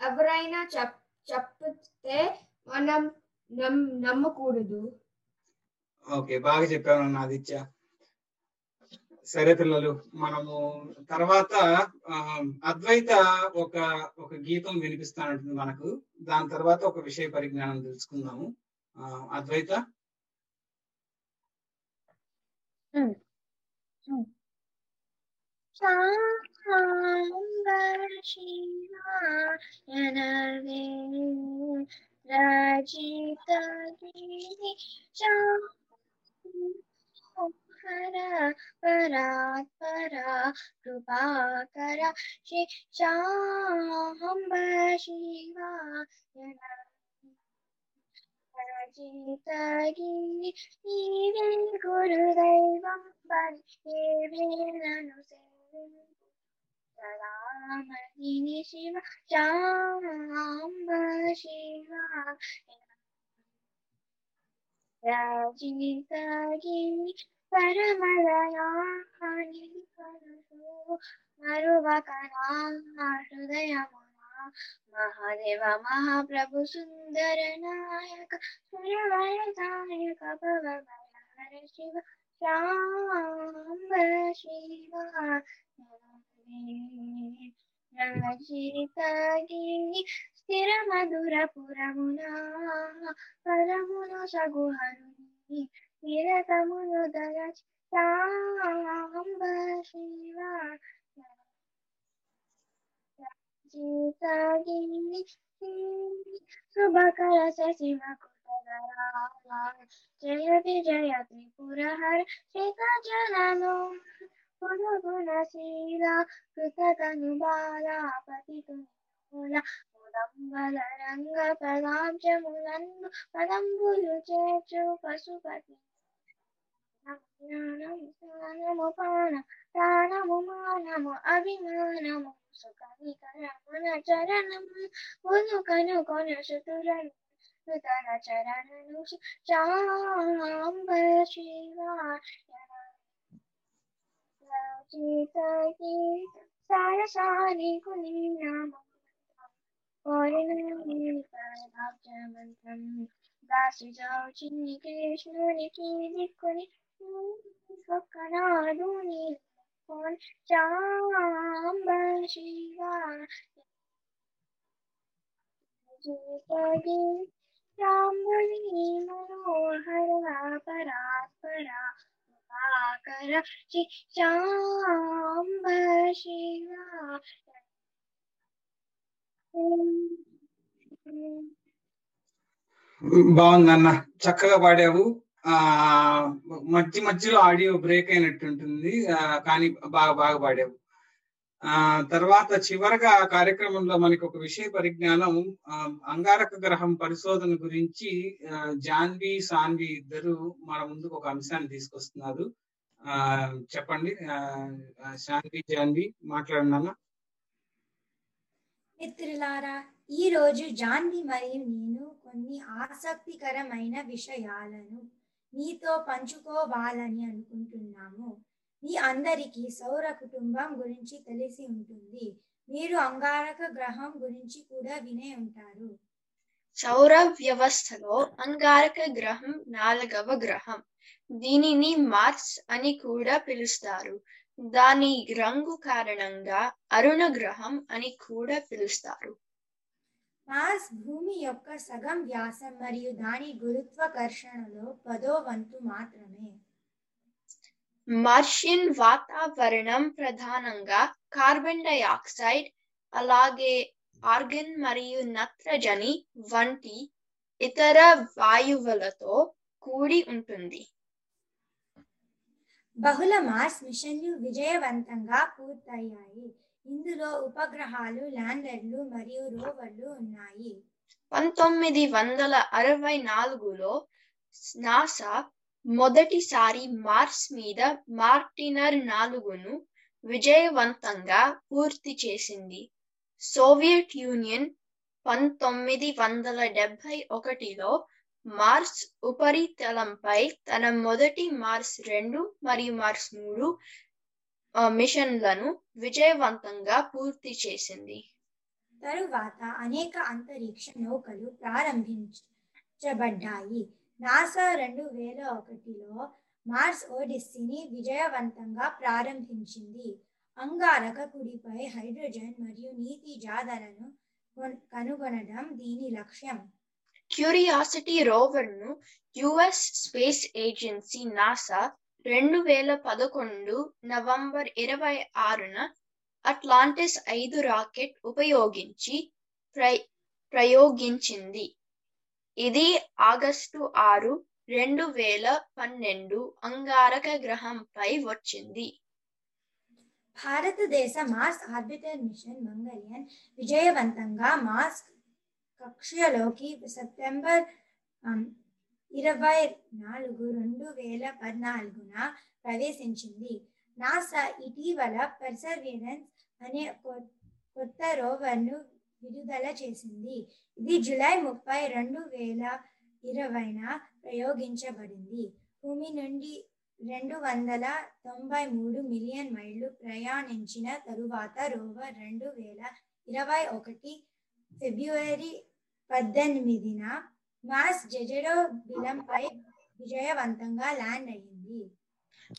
ఎవరైనా చెప్ చెప్తే మనం నమ్ నమ్మకూడదు. ఓకే బాగా చెప్పాను ఆదిత్య. సరే పిల్లలు మనము తర్వాత అద్వైత ఒక ఒక గీతం వినిపిస్తానంటుంది మనకు. దాని తర్వాత ఒక విషయ పరిజ్ఞానం తెలుసుకుందాము. Advaita? Mm. Mm. परा परा कृपा कर शिवा 진짜기 이른 구를 대범반 예배는 우세는 사람을 이니시마 장엄마시마 야진짜기 사람을 영원히 가르소 마루바카나 마루대야마 మహాదేవ మహాప్రభు సుందర నాయక సురవరదాయక భవభయహర శివ శాంబ శివ స్థిర మధుర పురమునా పరమును సగుహరుని నిరతమును దరచి సాంబ శివ Jesus, పాన ప్రాణము మానము అభిమానము సుఖనికరమున చరణము ఉనుకను కొనసుతురను తన చరణను చాంబ శివాయీ సారసాని కుని నామ మంత్రం దాసి జావు చిన్ని కృష్ణునికి దిక్కుని ఒక్కనాడు నీకు శివా రాముని మనోహర పరాత్పరా కర చాంబ శివా బాగుందన్న చక్కగా పాడావు. మధ్య మధ్యలో ఆడియో బ్రేక్ అయినట్టుంటుంది ఉంటుంది. కానీ బాగా బాగా పాడావు. ఆ తర్వాత చివరగా కార్యక్రమంలో మనకి ఒక విషయ పరిజ్ఞానం అంగారక గ్రహం పరిశోధన గురించి జాన్వి సాన్వి ఇద్దరు మన ముందుకు ఒక అంశాన్ని తీసుకొస్తున్నారు. ఆ చెప్పండి. శాన్వి జాన్వి మాట్లాడినానా మిత్రులారా ఈ రోజు జాన్వి మరియు నేను కొన్ని ఆసక్తికరమైన విషయాలను మీతో పంచుకోవాలని అనుకుంటున్నాము. మీ అందరికీ సౌర కుటుంబం గురించి తెలిసి ఉంటుంది. మీరు అంగారక గ్రహం గురించి కూడా వినే ఉంటారు. సౌర వ్యవస్థలో అంగారక గ్రహం నాలుగవ గ్రహం. దీనిని మార్స్ అని కూడా పిలుస్తారు. దాని రంగు కారణంగా అరుణ గ్రహం అని కూడా పిలుస్తారు. మార్స్ భూమి యొక్క సగం వ్యాసం మరియు దాని గురుత్వాకర్షణలో పదో వంతు మాత్రమే. మార్షియన్ వాతావరణం ప్రధానంగా కార్బన్ డయాక్సైడ్ అలాగే ఆర్గన్ మరియు నత్రజని వంటి ఇతర వాయువులతో కూడి ఉంటుంది. బహుళ మార్స్ మిషన్లు విజయవంతంగా పూర్తయ్యాయి. ఇందులో ఉపగ్రహాలు ల్యాండర్లు మరియు రోవర్లు ఉన్నాయి. పంతొమ్మిది వందల అరవై నాలుగులో నాసా మొదటిసారి మార్స్ మీద మార్టినర్ నాలుగును విజయవంతంగా పూర్తి చేసింది. సోవియట్ యూనియన్ పంతొమ్మిది వందల డెబ్బై ఒకటిలో మార్స్ ఉపరితలంపై తన మొదటి మార్స్ రెండు మరియు మార్స్ మూడు మిషన్లను విజయవంతంగా పూర్తి చేసింది. తరువాత అనేక అంతరిక్ష నౌకలు ప్రారంభించబడ్డాయి. నాసా రెండు వేల ఒకటిలో మార్స్ ఓడిస్సీని విజయవంతంగా ప్రారంభించింది. అంగారక కుడిపై హైడ్రోజన్ మరియు నీటి జాడలను కొన్- కనుగొనడం దీని లక్ష్యం. క్యూరియాసిటీ రోవర్ను యుఎస్ స్పేస్ ఏజెన్సీ నాసా రెండు వేల పదకొండు నవంబర్ ఇరవై ఆరున అట్లాంటిస్ ఐదు రాకెట్ ఉపయోగించి ప్రై ప్రయోగించింది. ఇది ఆగస్టు ఆరు రెండు వేల పన్నెండు అంగారక గ్రహంపై వచ్చింది. భారతదేశ మార్స్ ఆర్బిటర్ మిషన్ మంగళయాన్ విజయవంతంగా మార్స్ కక్ష్యలోకి సెప్టెంబర్ ఇరవై నాలుగు రెండు వేల పద్నాలుగున ప్రవేశించింది. నాసా ఇటీవల పర్సర్వేరెన్స్ అనే కొ- కొత్త రోవర్ను విడుదల చేసింది. ఇది జూలై ముప్పై రెండు వేల ఇరవైన ప్రయోగించబడింది. భూమి నుండి రెండు వందల తొంభై మూడు మిలియన్ మైళ్ళు ప్రయాణించిన తరువాత రోవర్ రెండు వేల ఇరవై ఒకటి ఫిబ్రవరి పద్దెనిమిదిన మాస్ జెజెడో బిలంపై విజయవంతంగా ల్యాండ్ అయ్యింది.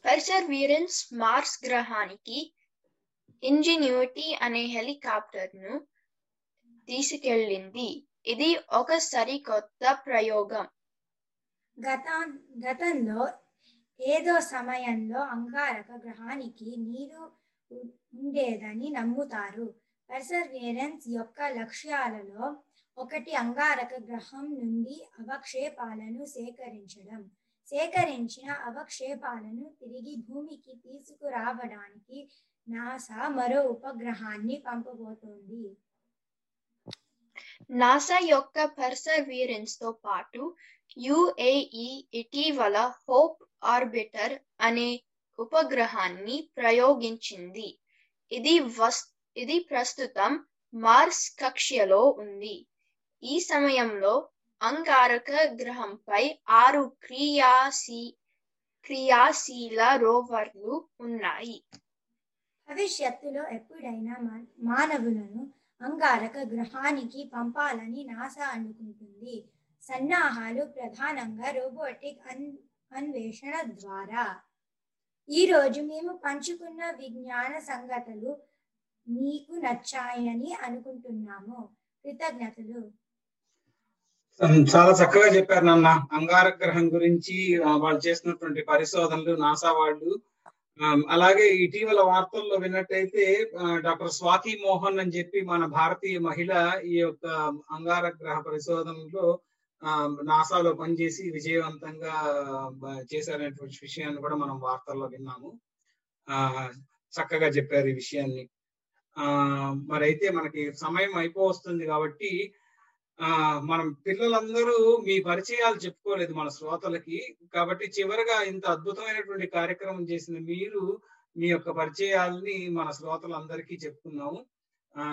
పర్సర్వీరెన్స్ మార్స్ గ్రహానికి ఇంజిన్యూటీ అనే హెలికాప్టర్ను తీసుకెళ్ళింది. ఇది ఒక సరికొత్త ప్రయోగం. గత గతంలో ఏదో సమయంలో అంగారక గ్రహానికి నీరు ఉండేదని నమ్ముతారు. పర్సర్వేరెన్స్ యొక్క లక్ష్యాలలో ఒకటి అంగారక గ్రహం నుండి అవక్షేపాలను సేకరించడం. సేకరించిన అవక్షేపాలను తిరిగి భూమికి తీసుకురావడానికి నాసా మరో ఉపగ్రహాన్ని పంపబోతోంది. నాసా యొక్క పర్సర్వీరెన్స్తో పాటు యుఏఈ ఇటీవల హోప్ ఆర్బిటర్ అనే ఉపగ్రహాన్ని ప్రయోగించింది. ఇది వస్ ఇది ప్రస్తుతం మార్స్ కక్ష్యలో ఉంది. ఈ సమయంలో అంగారక గ్రహంపై ఆరు క్రియాశీ క్రియాశీల రోవర్లు ఉన్నాయి. భవిష్యత్తులో ఎప్పుడైనా మా- మానవులను అంగారక గ్రహానికి పంపాలని నాసా అనుకుంటుంది. సన్నాహాలు ప్రధానంగా రోబోటిక్ అన్ అన్వేషణ ద్వారా. ఈరోజు మేము పంచుకున్న విజ్ఞాన సంగతులు మీకు నచ్చాయని అనుకుంటున్నాము. కృతజ్ఞతలు. చాలా చక్కగా చెప్పారు నాన్న. అంగారక గ్రహం గురించి వాళ్ళు చేసినటువంటి పరిశోధనలు నాసా వాళ్ళు. అలాగే ఇటీవల వార్తల్లో విన్నట్టయితే డాక్టర్ స్వాతి మోహన్ అని చెప్పి మన భారతీయ మహిళ ఈ యొక్క అంగారక గ్రహ పరిశోధనలో ఆ, నాసాలో పనిచేసి విజయవంతంగా చేశారనేటువంటి విషయాన్ని కూడా మనం వార్తల్లో విన్నాము. ఆ చక్కగా చెప్పారు ఈ విషయాన్ని. ఆ మరి అయితే మనకి సమయం అయిపోవస్తుంది కాబట్టి ఆ మనం పిల్లలందరూ మీ పరిచయాలు చెప్పుకోలేదు మన శ్రోతలకి. కాబట్టి చివరిగా ఇంత అద్భుతమైనటువంటి కార్యక్రమం చేసిన మీరు మీ యొక్క పరిచయాల్ని మన శ్రోతలందరికీ చెప్పుకున్నాము ఆ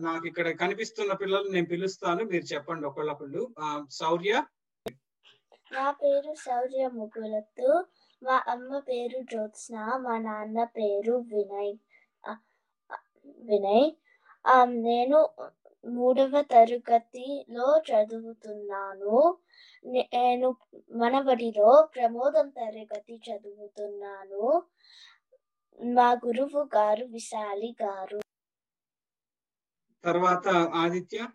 నాకు ఇక్కడ కనిపిస్తున్న పిల్లలు నేను పిలుస్తాను. మీరు చెప్పండి ఒకళ్ళొకళ్ళు. ఆ, శౌర్య. నా పేరు శౌర్య ముగులత్తు. మా అమ్మ పేరు జ్యోత్స్న మా నాన్న పేరు వినయ్. వినయ్. నేను మూడవ తరగతిలో చదువుతున్నాను. నేను మనబడిలో ప్రమోదం తరగతి చదువుతున్నాను. మా గురువు గారు విశాలి గారు. తర్వాత ఆదిత్య?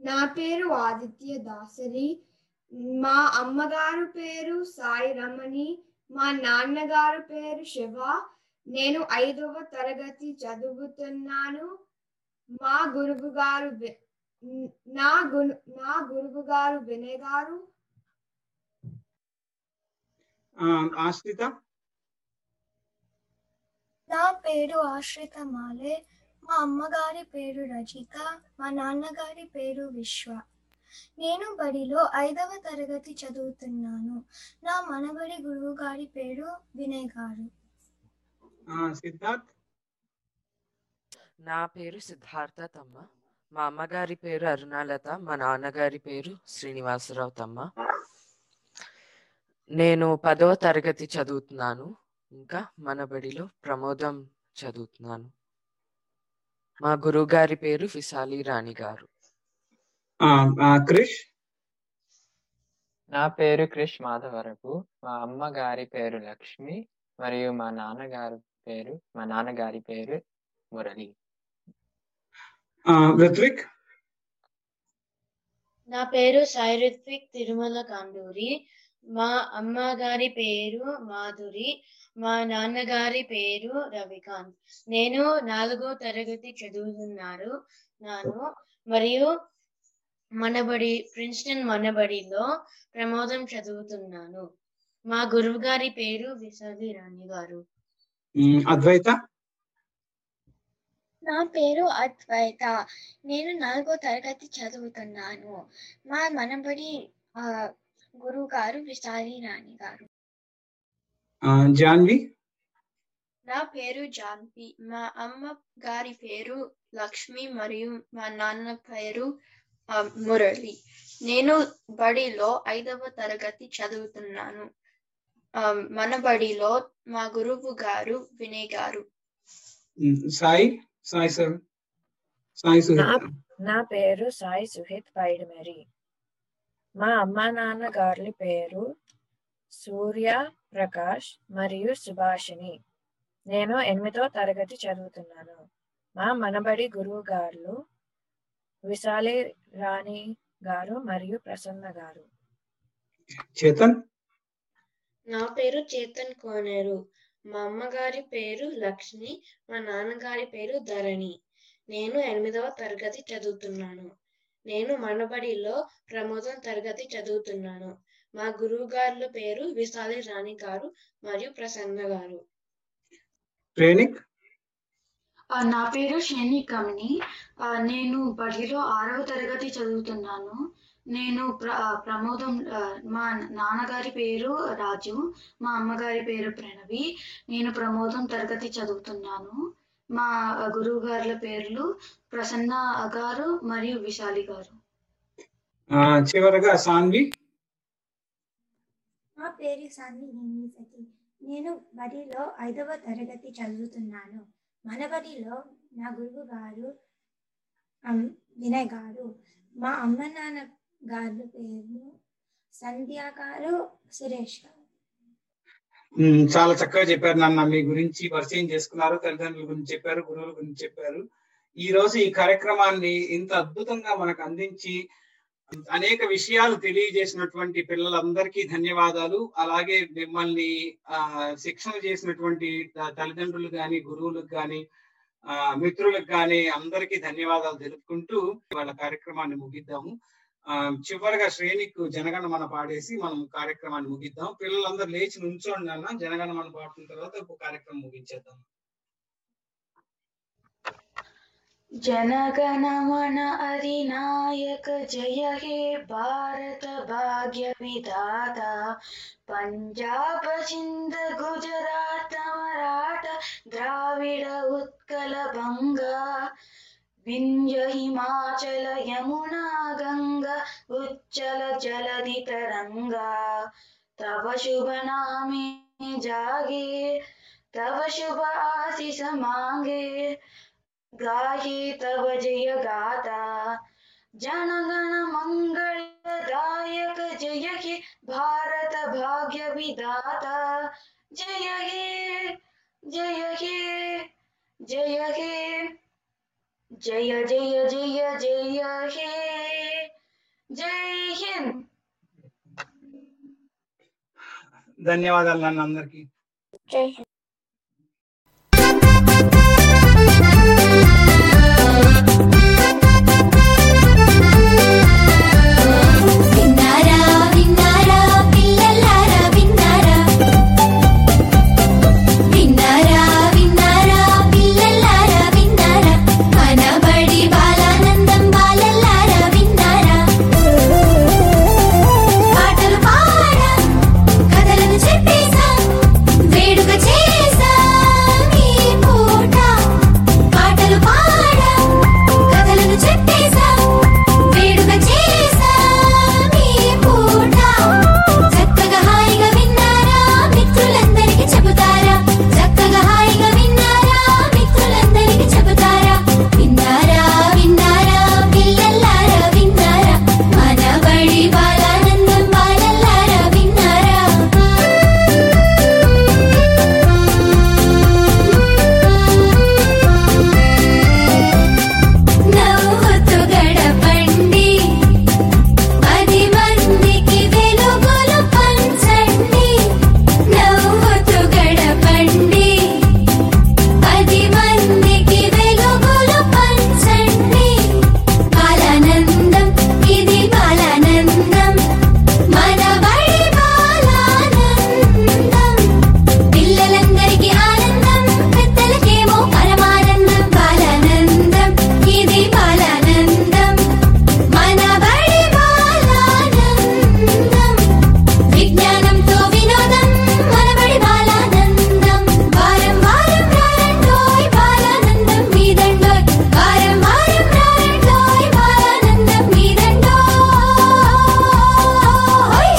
నా పేరు ఆదిత్య దాసరి. మా అమ్మగారు పేరు సాయి రమణి. మా నాన్నగారు పేరు శివ. నేను ఐదవ తరగతి చదువుతున్నాను. మా గురువు గారు నా గురు నా గురువు గారు వినయ్ గారు. ఆశ్రిత. నా పేరు ఆశ్రిత మాలే. మా అమ్మగారి పేరు రజిత. మా నాన్నగారి పేరు విశ్వ. నేను బడిలో ఐదవ తరగతి చదువుతున్నాను. నా మనబడి గురువు గారి పేరు వినయ్ గారు. సిద్ధార్థ్? నా పేరు సిద్ధార్థ తమ్మ. మా అమ్మగారి పేరు అరుణాలత మా నాన్నగారి పేరు శ్రీనివాసరావు తమ్మ. నేను పదవ తరగతి చదువుతున్నాను. ఇంకా మన బడిలో ప్రమోదం చదువుతున్నాను. మా గురువుగారి పేరు విశాలి రాణి గారు. క్రిష్? నా పేరు క్రిష్ మాధవరపు మా అమ్మగారి పేరు లక్ష్మి. మరియు మా నాన్నగారి పేరు? మా నాన్నగారి పేరు మురళి. ఆ, రిత్విక్ నా పేరు సాయి రిత్విక్ తిరుమల కాండూరి. మా అమ్మగారి పేరు మాధురి. మా నాన్నగారి పేరు రవికాంత్. నేను నాలుగో తరగతి చదువుతున్నారు నాను. మరియు మనబడి ప్రిన్స్టన్ మనబడిలో ప్రమోదం చదువుతున్నాను. మా గురువు గారి పేరు విశాలి రాణి గారు అద్వైత? నా పేరు అద్వైత. నేను నాలుగో తరగతి చదువుతున్నాను. మా మనబడి గురువు గారు విశాలి రాణి గారు. జాన్వి? నా పేరు జాన్వి. మా అమ్మ గారి పేరు లక్ష్మి మరియు మా నాన్న పేరు మురళి. నేను బడిలో ఐదవ తరగతి చదువుతున్నాను. మన బడిలో మా గురువు గారు వినయ్ గారు. సాయి సాయి సార్. సాయి సుహిత్ నా పేరు సాయి సుహిత్ పైడిమెరి. మా అమ్మా నాన్న గారి పేరు సూర్య ప్రకాష్ మరియు సుభాషిణి. నేను ఎనిమిదో తరగతి చదువుతున్నాను. మా మనబడి గురువు గారు విశాలి రాణి గారు మరియు ప్రసన్న గారు. చేతన్? నా పేరు చేతన్ కోనేరు. మా అమ్మగారి పేరు లక్ష్మి మా నాన్నగారి పేరు ధరణి. నేను ఎనిమిదవ తరగతి చదువుతున్నాను. నేను మనబడిలో ప్రమోదం తరగతి చదువుతున్నాను. మా గురువు గారుల పేరు విశాలి రాణి గారు మరియు ప్రసన్న గారు. నా పేరు షెని కమిని నేను బడిలో ఆరవ తరగతి చదువుతున్నాను. నేను ప్ర ప్రమోదం మా నాన్నగారి పేరు రాజు మా అమ్మగారి పేరు ప్రణవి. నేను ప్రమోదం తరగతి చదువుతున్నాను. మా గురువు గారుల పేర్లు ప్రసన్న గారు మరియు విశాలి గారు. ఆ, చివరగా సాన్వి. నా పేరు సాన్వి సతి నేను బడిలో ఐదవ తరగతి చదువుతున్నాను. మన బడిలో నా గురువు గారు వినయ్ గారు. మా అమ్మ నాన్న గారు పేరు సంధ్య గారు సురేష్ గారు. చాలా చక్కగా చెప్పారు నాన్న. మీ గురించి పరిచయం చేసుకున్నారు తల్లిదండ్రుల గురించి చెప్పారు గురువుల గురించి చెప్పారు. ఈ రోజు ఈ కార్యక్రమాన్ని ఇంత అద్భుతంగా మనకు అందించి అనేక విషయాలు తెలియజేసినటువంటి పిల్లలందరికీ ధన్యవాదాలు. అలాగే మిమ్మల్ని ఆ శిక్షణ చేసినటువంటి తల్లిదండ్రులు గాని గురువులకు గాని ఆ మిత్రులకు గాని అందరికీ ధన్యవాదాలు తెలుపుకుంటూ వాళ్ళ కార్యక్రమాన్ని ముగిద్దాము. చివరిగా శ్రేణికు జనగణమన పాడేసి మనం కార్యక్రమాన్ని ముగిద్దాం పిల్లలందరూ లేచి నుంచోండి అన్న జనగణమన పాడుతున్న తర్వాత ఒక కార్యక్రమం ముగించేద్దాం जनगणमन अधिनायक जय हे भारत भाग्य विधाता पंजाब सिंध गुजरात मराठा द्राविड उत्कल बंगा विंध्य हिमाचल यमुना गंगा उच्चल जलधि तरंगा तव शुभ नामे जागे, तव शुभ आशीष मांगे। गाहे तव जय गाता, जनगण मंगलदायक जय हे भारत भाग्य विधाता। जय हे जय हे जय हे। जय जय जय जय हे जय हिंद ధన్యవాదాలు నాన్న అందరికీ జై హింద్